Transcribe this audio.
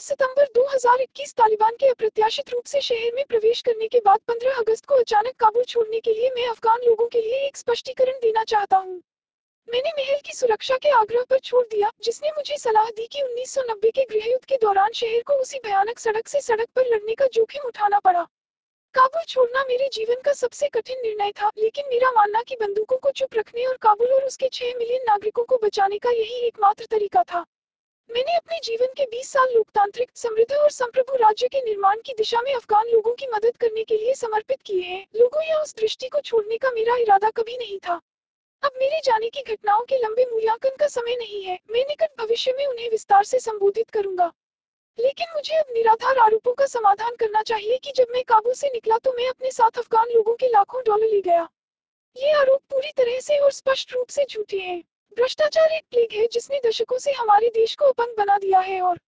8 सितंबर 2021 तालिबान के अप्रत्याशित रूप से शहर में प्रवेश करने के बाद 15 अगस्त को अचानक काबुल छोड़ने के लिए मैं अफगान लोगों के लिए एक स्पष्टीकरण देना चाहता हूँ। मैंने महल की सुरक्षा के आग्रह पर छोड़ दिया, जिसने मुझे सलाह दी कि 1990 के गृहयुद्ध के दौरान शहर को उसी भयानक सड़क से सड़क पर लड़ने का जोखिम उठाना पड़ा। काबुल छोड़ना मेरे जीवन का सबसे कठिन निर्णय था, लेकिन मेरा मानना कि बंदूकों को चुप रखने और काबुल और उसके छह मिलियन नागरिकों को बचाने का यही एकमात्र तरीका था। मैंने अपने जीवन के 20 साल लोकतांत्रिक, समृद्ध और संप्रभु राज्य के निर्माण की दिशा में अफगान लोगों की मदद करने के लिए समर्पित किए हैं। लोगों या उस दृष्टि को छोड़ने का मेरा इरादा कभी नहीं था। अब मेरे जाने की घटनाओं के लंबे मूल्यांकन का समय नहीं है। मैं निकट भविष्य में उन्हें विस्तार से संबोधित करूँगा। लेकिन मुझे अब निराधार आरोपों का समाधान करना चाहिए कि जब मैं काबू से निकला तो मैं अपने साथ अफगान लोगों के लाखों डॉलर ले गया। ये आरोप पूरी तरह से और स्पष्ट रूप से झूठे हैं। भ्रष्टाचार एक प्लेग है जिसने दशकों से हमारे देश को अपंग बना दिया है और